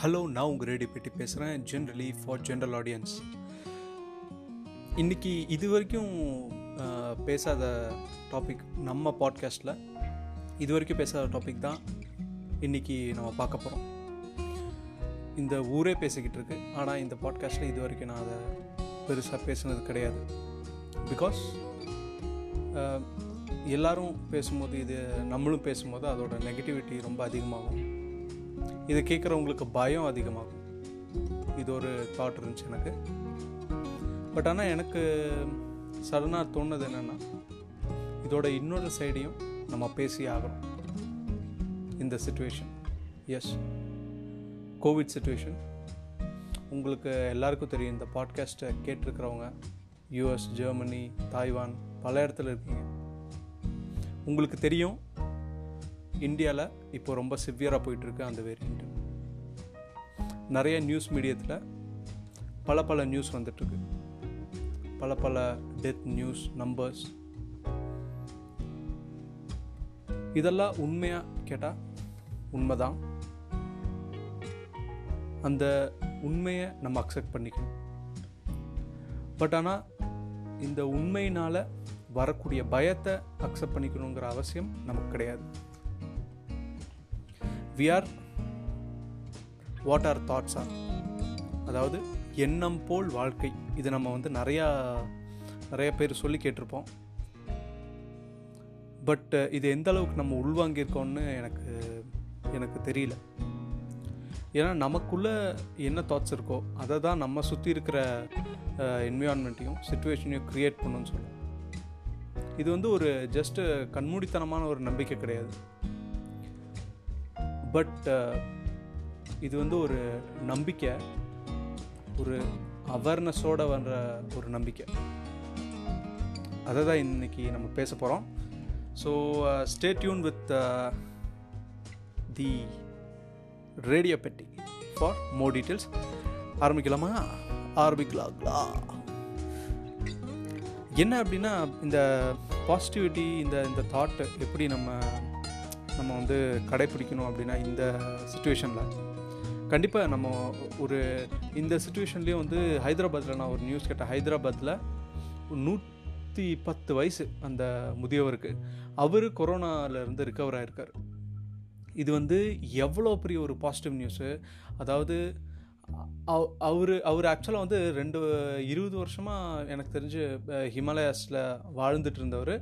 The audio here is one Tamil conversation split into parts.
ஹலோ நான் உங்கள் ரேடியோ பெட்டி பேசுகிறேன் ஜென்ரலி ஃபார் ஜென்ரல் ஆடியன்ஸ் இன்றைக்கி இது வரைக்கும் பேசாத டாபிக் நம்ம பாட்காஸ்ட்டில் இது வரைக்கும் பேசாத டாபிக் தான் இன்றைக்கி நம்ம பார்க்க போகிறோம் இந்த ஊரே பேசிக்கிட்டு இருக்கு. ஆனால் இந்த பாட்காஸ்ட்டில் இது வரைக்கும் நான் அதை பெருசாக பேசுனது கிடையாது. பிகாஸ் எல்லாரும் பேசும்போது இது நம்மளும் பேசும்போது அதோட நெகட்டிவிட்டி ரொம்ப அதிகமாகும். இதை கேட்குறவங்களுக்கு பயம் அதிகமாகும். இது ஒரு தாட் இருந்துச்சு எனக்கு. பட் ஆனால் எனக்கு சடனாக தோணுது என்னென்னா இதோட இன்னொரு சைடையும் நம்ம பேசி ஆகணும். இந்த சுச்சுவேஷன் எஸ் கோவிட் சுச்சுவேஷன் உங்களுக்கு எல்லாருக்கும் தெரியும் இந்த பாட்காஸ்ட்டை கேட்டிருக்கிறவங்க யூஎஸ் ஜெர்மனி தாய்வான் பல இடத்துல இருக்கீங்க. உங்களுக்கு தெரியும் இந்தியாவில் இப்போ ரொம்ப சிவியராக போயிட்டுருக்கு அந்த வேரியண்ட்டு நிறைய நியூஸ் மீடியத்தில் பல பல நியூஸ் வந்துட்டுருக்கு. பல பல டெத் நியூஸ் நம்பர்ஸ் இதெல்லாம் உண்மையாக கேட்டால் உண்மைதான். அந்த உண்மையை நம்ம அக்செப்ட் பண்ணிக்கணும். பட் ஆனால் இந்த உண்மையினால் வரக்கூடிய பயத்தை அக்செப்ட் பண்ணிக்கணுங்கிற அவசியம் நமக்கு கிடையாது. We are what our thoughts are அதாவது எண்ணம் போல் வாழ்க்கை. இது நம்ம வந்து நிறையா நிறைய பேர் சொல்லி கேட்டிருப்போம். பட் இது எந்த அளவுக்கு நம்ம உள்வாங்கியிருக்கோம்னு எனக்கு எனக்கு தெரியல. ஏன்னா நமக்குள்ள என்ன தாட்ஸ் இருக்கோ அதை தான் நம்ம சுற்றி இருக்கிற என்விரான்மெண்ட்டையும் சுச்சுவேஷனையும் க்ரியேட் பண்ணுன்னு சொல்லுவோம் இது வந்து ஒரு ஜஸ்ட்டு கண்மூடித்தனமான ஒரு நம்பிக்கை கிடையாது. பட் uh, இது வந்து ஒரு நம்பிக்கை. ஒரு அவேர்னஸோட வர்ற ஒரு நம்பிக்கை. அதை தான் இன்றைக்கி நம்ம பேச போகிறோம் so stay tuned with the Radio Petti for more details ஆரம்பிக்கலாமா? ஆரம்பிக்கலாங்களா? என்ன அப்படின்னா இந்த பாசிட்டிவிட்டி இந்த இந்த தாட்டு எப்படி நம்ம நம்ம வந்து கடைப்பிடிக்கணும் அப்படின்னா இந்த சுச்சுவேஷனில் கண்டிப்பாக நம்ம ஒரு இந்த சுச்சுவேஷன்லேயும் வந்து ஹைதராபாத்தில் நான் ஒரு நியூஸ் கேட்டேன். ஹைதராபாத்தில் நூற்றி பத்து வயசு அந்த முதியவருக்கு. அவர் கொரோனாவிலேருந்து ரிக்கவர் ஆகிருக்கார் இது வந்து எவ்வளோ பெரிய ஒரு பாசிட்டிவ் நியூஸு அதாவது அவர் அவர் ஆக்சுவலாக வந்து ரெண்டு இருபது வருஷமாக எனக்கு தெரிஞ்சு ஹிமாலயாஸில் வாழ்ந்துட்டு இருந்தவர்.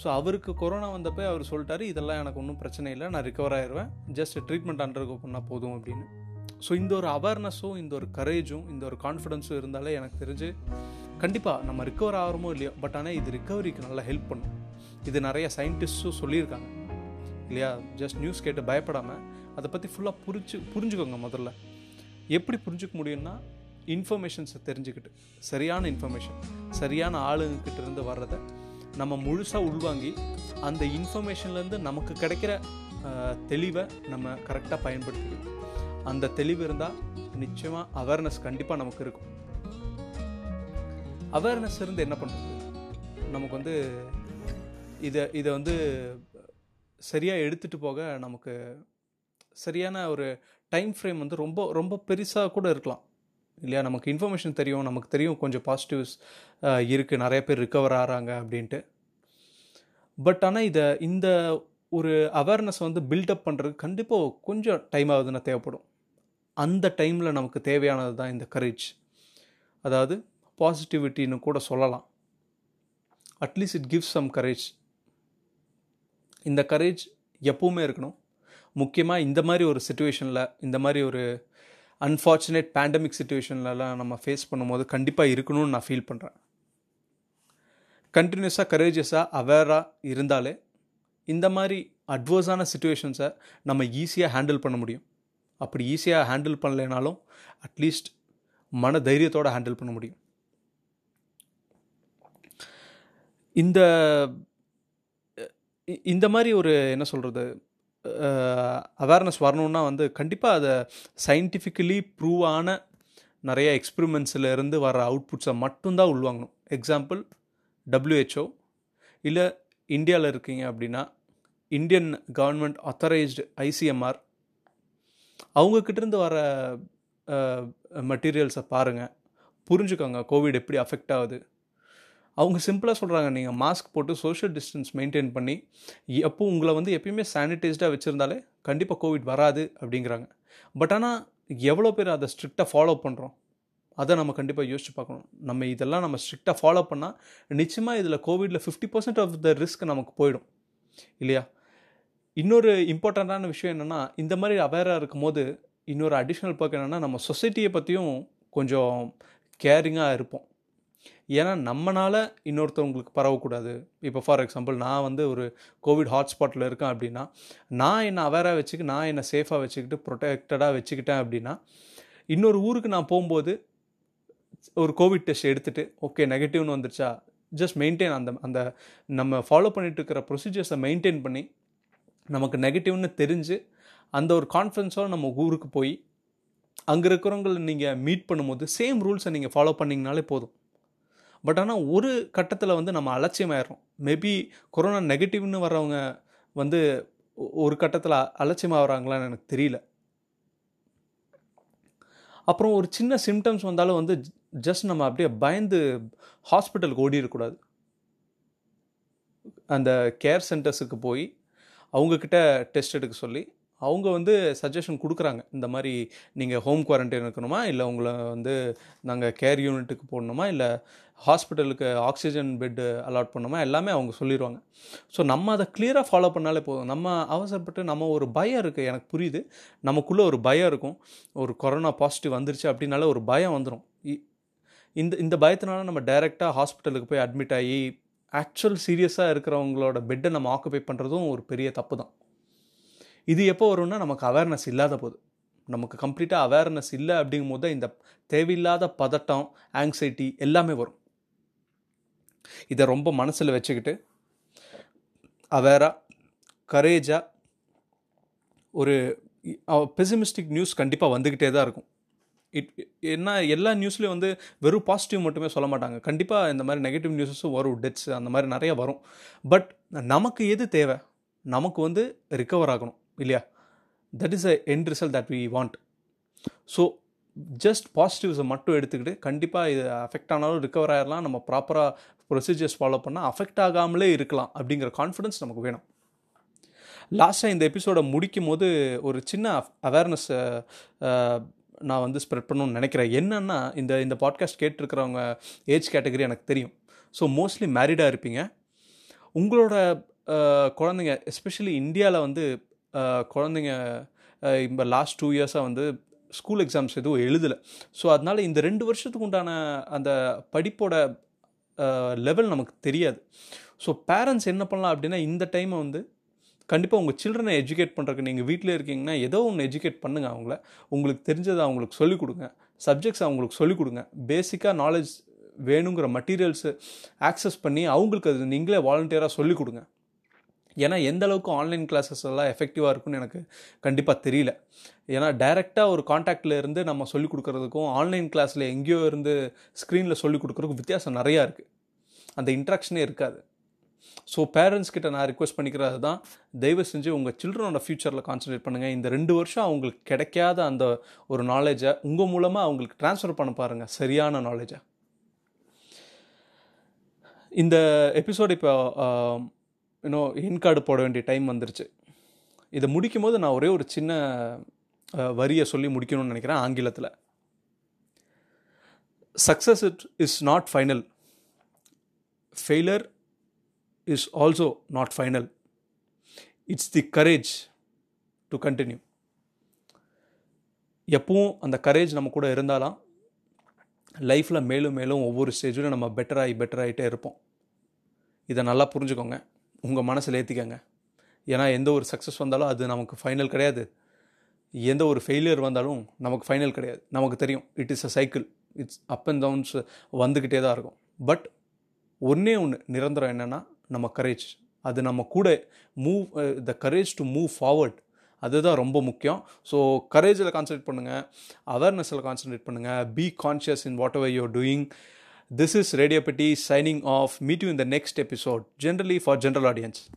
ஸோ அவருக்கு கொரோனா வந்தப்போ அவர் சொல்லிட்டாரு இதெல்லாம் எனக்கு ஒன்றும் பிரச்சனை இல்லை. நான் ரிகவர் ஆயிடுவேன் ஜஸ்ட் ட்ரீட்மெண்ட் அண்டர்கோ பண்ணால் போதும் அப்படின்னு. ஸோ இந்த ஒரு அவேர்னஸும் இந்த ஒரு கரேஜும் இந்த ஒரு கான்ஃபிடென்ஸும் இருந்தாலே எனக்கு தெரிஞ்சு கண்டிப்பாக நம்ம ரிக்கவர் ஆகிறோமோ இல்லையோ பட் ஆனால் இது ரிக்கவரிக்கு நல்லா ஹெல்ப் பண்ணும். இது நிறைய சயின்டிஸ்ட்டும் சொல்லியிருக்காங்க. இல்லையா? ஜஸ்ட் நியூஸ் கேட்டு பயப்படாமல் அதை பற்றி ஃபுல்லாக புரிஞ்சு புரிஞ்சுக்கோங்க முதல்ல. எப்படி புரிஞ்சுக்க முடியும்னா இன்ஃபர்மேஷன்ஸை தெரிஞ்சுக்கிட்டு சரியான இன்ஃபர்மேஷன் சரியான ஆளுங்கக்கிட்டேருந்து இருந்து வர்றதை நம்ம முழுசாக உள்வாங்கி அந்த இன்ஃபர்மேஷன்லேருந்து நமக்கு கிடைக்கிற தெளிவை நம்ம கரெக்டாக பயன்படுத்திக்கணும். அந்த தெளிவு இருந்தால் நிச்சயமாக அவேர்னஸ் கண்டிப்பாக நமக்கு இருக்கும். அவேர்னஸ் இருந்து என்ன பண்ணுறது நமக்கு வந்து இதை இதை வந்து சரியாக எடுத்துகிட்டு போக நமக்கு சரியான ஒரு டைம் ஃப்ரேம் வந்து ரொம்ப ரொம்ப பெருசாக கூட இருக்கலாம். இல்லையா? நமக்கு இன்ஃபர்மேஷன் தெரியும் நமக்கு தெரியும் கொஞ்சம் பாசிட்டிவ்ஸ் இருக்குது நிறைய பேர் ரிக்கவர் ஆகிறாங்க அப்படின்ட்டு. பட் ஆனால் இதை இந்த ஒரு அவேர்னஸ் வந்து பில்டப் பண்ணுறதுக்கு கண்டிப்பாக கொஞ்சம் டைம் ஆகுதுன்னா தேவைப்படும். அந்த டைமில் நமக்கு தேவையானது தான் இந்த கரேஜ் அதாவது பாசிட்டிவிட்டின்னு கூட சொல்லலாம். At least it gives some courage இந்த கரேஜ் எப்பவுமே இருக்கணும். முக்கியமாக இந்த மாதிரி ஒரு சுச்சுவேஷனில் இந்த மாதிரி ஒரு அன்ஃபார்ச்சுனேட் பேண்டமிக் சுச்சுவேஷன்லலாம் நம்ம ஃபேஸ் பண்ணும்போது கண்டிப்பாக இருக்கணும்னு நான் ஃபீல் பண்ணுறேன் கண்டினியூஸாக கரேஜஸாக அவேராக இருந்தாலே இந்த மாதிரி அட்வர்ஸான சுச்சுவேஷன்ஸை நம்ம ஈஸியாக ஹேண்டில் பண்ண முடியும். அப்படி ஈஸியாக ஹேண்டில் பண்ணலைனாலும் அட்லீஸ்ட் மன தைரியத்தோடு ஹேண்டில் பண்ண முடியும். இந்த இந்த மாதிரி ஒரு என்ன சொல்கிறது அவேர்னஸ் வரணுன்னா வந்து கண்டிப்பாக அதை சயின்டிஃபிக்கலி ப்ரூவ் ஆன நிறைய எக்ஸ்பிரிமெண்ட்ஸில் இருந்து வர அவுட்புட்ஸை மட்டும்தான் உள்வாங்கணும். எக்ஸாம்பிள் டபிள்யூஹெச்ஓ இல்லை இந்தியாவில் இருக்கீங்க அப்படின்னா இந்தியன் கவர்மெண்ட் அத்தரைஸ்டு ஐசிஎம்ஆர் அவங்கக்கிட்டேருந்து வர மெட்டீரியல்ஸை பாருங்கள் புரிஞ்சுக்கோங்க கோவிட் எப்படி அஃபெக்ட் ஆகுது. அவங்க சிம்பிளாக சொல்கிறாங்க நீங்கள் மாஸ்க் போட்டு சோஷியல் டிஸ்டன்ஸ் மெயின்டைன் பண்ணி எப்போ உங்களை வந்து எப்பயுமே சானிடைஸ்டாக வச்சுருந்தாலே கண்டிப்பாக கோவிட் வராது அப்படிங்கிறாங்க. பட் ஆனால் எவ்வளோ பேர் அதை ஸ்ட்ரிக்டாக ஃபாலோ பண்ணுறோம் அதை நம்ம கண்டிப்பாக யோசிச்சு பார்க்கணும். நம்ம இதெல்லாம் நம்ம ஸ்ட்ரிக்டாக ஃபாலோ பண்ணால் நிச்சயமாக இதில் கோவிடில் fifty percent of the risk நமக்கு போயிடும். இல்லையா? இன்னொரு இம்பார்ட்டண்ட்டான விஷயம் என்னென்னா இந்த மாதிரி அவேராக இருக்கும் போது இன்னொரு அடிஷ்னல் பர்க் என்னென்னா நம்ம சொசைட்டியை பற்றியும் கொஞ்சம் கேரிங்காக இருப்போம். ஏன்னா நம்மளால் இன்னொருத்தவங்களுக்கு பரவக்கூடாது. இப்போ ஃபார் எக்ஸாம்பிள் நான் வந்து ஒரு கோவிட் ஹாட்ஸ்பாட்டில் இருக்கேன் அப்படின்னா நான் என்னை அவேராக வச்சுக்கிட்டு நான் என்னை சேஃபாக வச்சுக்கிட்டு ப்ரொடெக்டடாக வச்சுக்கிட்டேன் அப்படின்னா இன்னொரு ஊருக்கு நான் போகும்போது ஒரு கோவிட் டெஸ்ட் எடுத்துகிட்டு ஓகே நெகட்டிவ்னு வந்துருச்சா? ஜஸ்ட் மெயின்டைன் அந்த அந்த நம்ம ஃபாலோ பண்ணிட்டு இருக்கிற ப்ரொசீஜர்ஸை மெயின்டைன் பண்ணி நமக்கு நெகட்டிவ்னு தெரிஞ்சு அந்த ஒரு கான்ஃபிடன்ஸோடு நம்ம ஊருக்கு போய் அங்கே இருக்கிறவங்களை நீங்கள் மீட் பண்ணும்போது சேம் ரூல்ஸை நீங்கள் ஃபாலோ பண்ணிங்கனாலே போதும். பட் ஆனால் ஒரு கட்டத்தில் வந்து நம்ம அலட்சியமாயிடுறோம். மேபி கொரோனா நெகட்டிவ்னு வர்றவங்க வந்து ஒரு கட்டத்தில் அலட்சியமாகறாங்களான்னு எனக்கு தெரியல. அப்புறம் ஒரு சின்ன சிம்டம்ஸ் வந்தாலும் வந்து ஜஸ்ட் நம்ம அப்படியே பயந்து ஹாஸ்பிட்டலுக்கு ஓடிடக்கூடாது. அந்த கேர் சென்டர்ஸுக்கு போய் அவங்கக்கிட்ட டெஸ்ட் எடுக்க சொல்லி அவங்க வந்து சஜஷன் கொடுக்குறாங்க. இந்த மாதிரி நீங்கள் ஹோம் குவாரண்டைன் இருக்கணுமா? இல்லை உங்களை வந்து நாங்கள் கேர் யூனிட்டுக்கு போடணுமா? இல்லை ஹாஸ்பிட்டலுக்கு ஆக்சிஜன் பெட்டு அலாட் பண்ணணுமா எல்லாமே அவங்க சொல்லிடுவாங்க ஸோ நம்ம அதை கிளியராக ஃபாலோ பண்ணாலே போதும். நம்ம அவசரப்பட்டு நம்ம ஒரு பயம் இருக்குது எனக்கு புரியுது. நமக்குள்ளே ஒரு பயம் இருக்கும். ஒரு கொரோனா பாசிட்டிவ் வந்துருச்சு அப்படின்னால ஒரு பயம் வந்துடும் இந்த இந்த பயத்தினால நம்ம டைரெக்டாக ஹாஸ்பிட்டலுக்கு போய் அட்மிட் ஆகி ஆக்சுவல் சீரியஸாக இருக்கிறவங்களோட பெட்டை நம்ம ஆக்குபை பண்ணுறதும் ஒரு பெரிய தப்பு தான். இது எப்போ வரும்னா நமக்கு அவேர்னஸ் இல்லாத போது. நமக்கு கம்ப்ளீட்டாக அவேர்னஸ் இல்லை அப்படிங்கும் போது இந்த தேவையில்லாத பதட்டம் ஆங்ஸைட்டி எல்லாமே வரும். இதை ரொம்ப மனசில் வச்சுக்கிட்டு அவேராக கரேஜாக ஒரு பெசிமிஸ்டிக் நியூஸ் கண்டிப்பாக வந்துக்கிட்டே தான் இருக்கும். இட் என்ன எல்லா நியூஸ்லேயும் வந்து வெறும் பாசிட்டிவ் மட்டுமே சொல்ல மாட்டாங்க. கண்டிப்பாக இந்த மாதிரி நெகட்டிவ் நியூஸஸும் வரும் டெத்ஸ் அந்த மாதிரி நிறைய வரும். பட் நமக்கு எது தேவை? நமக்கு வந்து ரிக்கவர் ஆகணும். இல்லையா? That is a an result that we want so just பாசிட்டிவ்ஸை மட்டும் எடுத்துக்கிட்டு கண்டிப்பாக இது அஃபெக்ட் ஆனாலும் ரிக்கவர் ஆகிடலாம் நம்ம ப்ராப்பராக ப்ரொசீஜர்ஸ் ஃபாலோ பண்ணால் அஃபெக்ட் ஆகாமலே இருக்கலாம் அப்படிங்கிற கான்ஃபிடன்ஸ் நமக்கு வேணும். லாஸ்ட்டாக இந்த எபிசோடை முடிக்கும் போது ஒரு சின்ன அவேர்னஸ் நான் வந்து ஸ்ப்ரெட் பண்ணணும்னு நினைக்கிறேன். என்னென்னா இந்த இந்த பாட்காஸ்ட் கேட்டிருக்கிறவங்க ஏஜ் கேட்டகரி எனக்கு தெரியும். ஸோ மோஸ்ட்லி மேரிடாக இருப்பீங்க. உங்களோட குழந்தைங்க எஸ்பெஷலி இந்தியாவில் வந்து குழந்தைங்க இப்போ லாஸ்ட் டூ இயர்ஸாக வந்து ஸ்கூல் எக்ஸாம்ஸ் எதுவும் எழுதலை. ஸோ அதனால் இந்த ரெண்டு வருஷத்துக்கு உண்டான அந்த படிப்போட லெவல் நமக்கு தெரியாது. ஸோ பேரண்ட்ஸ் என்ன பண்ணலாம் அப்படின்னா இந்த டைமை வந்து கண்டிப்பாக உங்கள் சில்ட்ரனை எஜுகேட் பண்ணுறதுக்கு நீங்கள் வீட்டில் இருக்கீங்கன்னா ஏதோ ஒன்று எஜுகேட் பண்ணுங்கள் அவங்கள. உங்களுக்கு தெரிஞ்சதை அவங்களுக்கு சொல்லிக் கொடுங்க. சப்ஜெக்ட்ஸ் அவங்களுக்கு சொல்லிக் கொடுங்க. பேசிக்காக நாலேஜ் வேணுங்கிற மெட்டீரியல்ஸு ஆக்சஸ் பண்ணி அவங்களுக்கு அது நீங்களே வாலண்டியராக சொல்லிக் கொடுங்க. ஏன்னா எந்த அளவுக்கு ஆன்லைன் கிளாஸஸ் எல்லாம் எஃபெக்டிவாக இருக்கும்னு எனக்கு கண்டிப்பாக தெரியல. ஏன்னா டைரெக்டாக ஒரு காண்டாக்டில் இருந்து நம்ம சொல்லிக் கொடுக்குறதுக்கும் ஆன்லைன் கிளாஸில் எங்கேயோ இருந்து ஸ்க்ரீனில் சொல்லிக் கொடுக்குறதுக்கும் வித்தியாசம் நிறையா இருக்குது அந்த இன்ட்ராக்ஷனே இருக்காது. ஸோ பேரண்ட்ஸ் கிட்ட நான் ரிக்வெஸ்ட் பண்ணிக்கிறது தான் தயவு செஞ்சு உங்கள் சில்ட்ரனோட ஃப்யூச்சரில் கான்சன்ட்ரேட் பண்ணுங்கள் இந்த ரெண்டு வருஷம் அவங்களுக்கு கிடைக்காத அந்த ஒரு நாலேஜை உங்கள் மூலமாக அவங்களுக்கு ட்ரான்ஸ்ஃபர் பண்ண பாருங்கள் சரியான நாலேஜை இந்த எபிசோடு இப்போ இன்னும் ஹின் கார்டு போட வேண்டிய டைம் வந்துருச்சு. இதை முடிக்கும் போது நான் ஒரே ஒரு சின்ன வரியை சொல்லி முடிக்கணும்னு நினைக்கிறேன் ஆங்கிலத்தில். Success it is not final failure is also not final it's the courage to continue எப்பவும் அந்த கரேஜ் நம்ம கூட இருந்தாலும் லைஃப்பில் மேலும் மேலும் ஒவ்வொரு ஸ்டேஜிலும் நம்ம பெட்டராகி பெட்டராகிட்டே இருப்போம். இதை நல்லா புரிஞ்சுக்கோங்க. உங்கள் மனசில் ஏற்றிக்கங்க ஏன்னா எந்த ஒரு சக்ஸஸ் வந்தாலும் அது நமக்கு ஃபைனல் கிடையாது. எந்த ஒரு ஃபெயிலியர் வந்தாலும் நமக்கு ஃபைனல் கிடையாது. நமக்கு தெரியும். It is a cycle it's up and downs வந்துக்கிட்டே தான் இருக்கும். பட் ஒன்றே ஒன்று நிரந்தரம் என்னென்னா நம்ம கரேஜ் அது நம்ம கூட move the courage to move forward அதுதான் ரொம்ப முக்கியம். ஸோ கரேஜில் கான்சன்ட்ரேட் பண்ணுங்கள் அவேர்னஸில் கான்சன்ட்ரேட் பண்ணுங்கள் be conscious in whatever you're doing This is Radio Petty signing off. Meet you in the next episode, generally for general audience.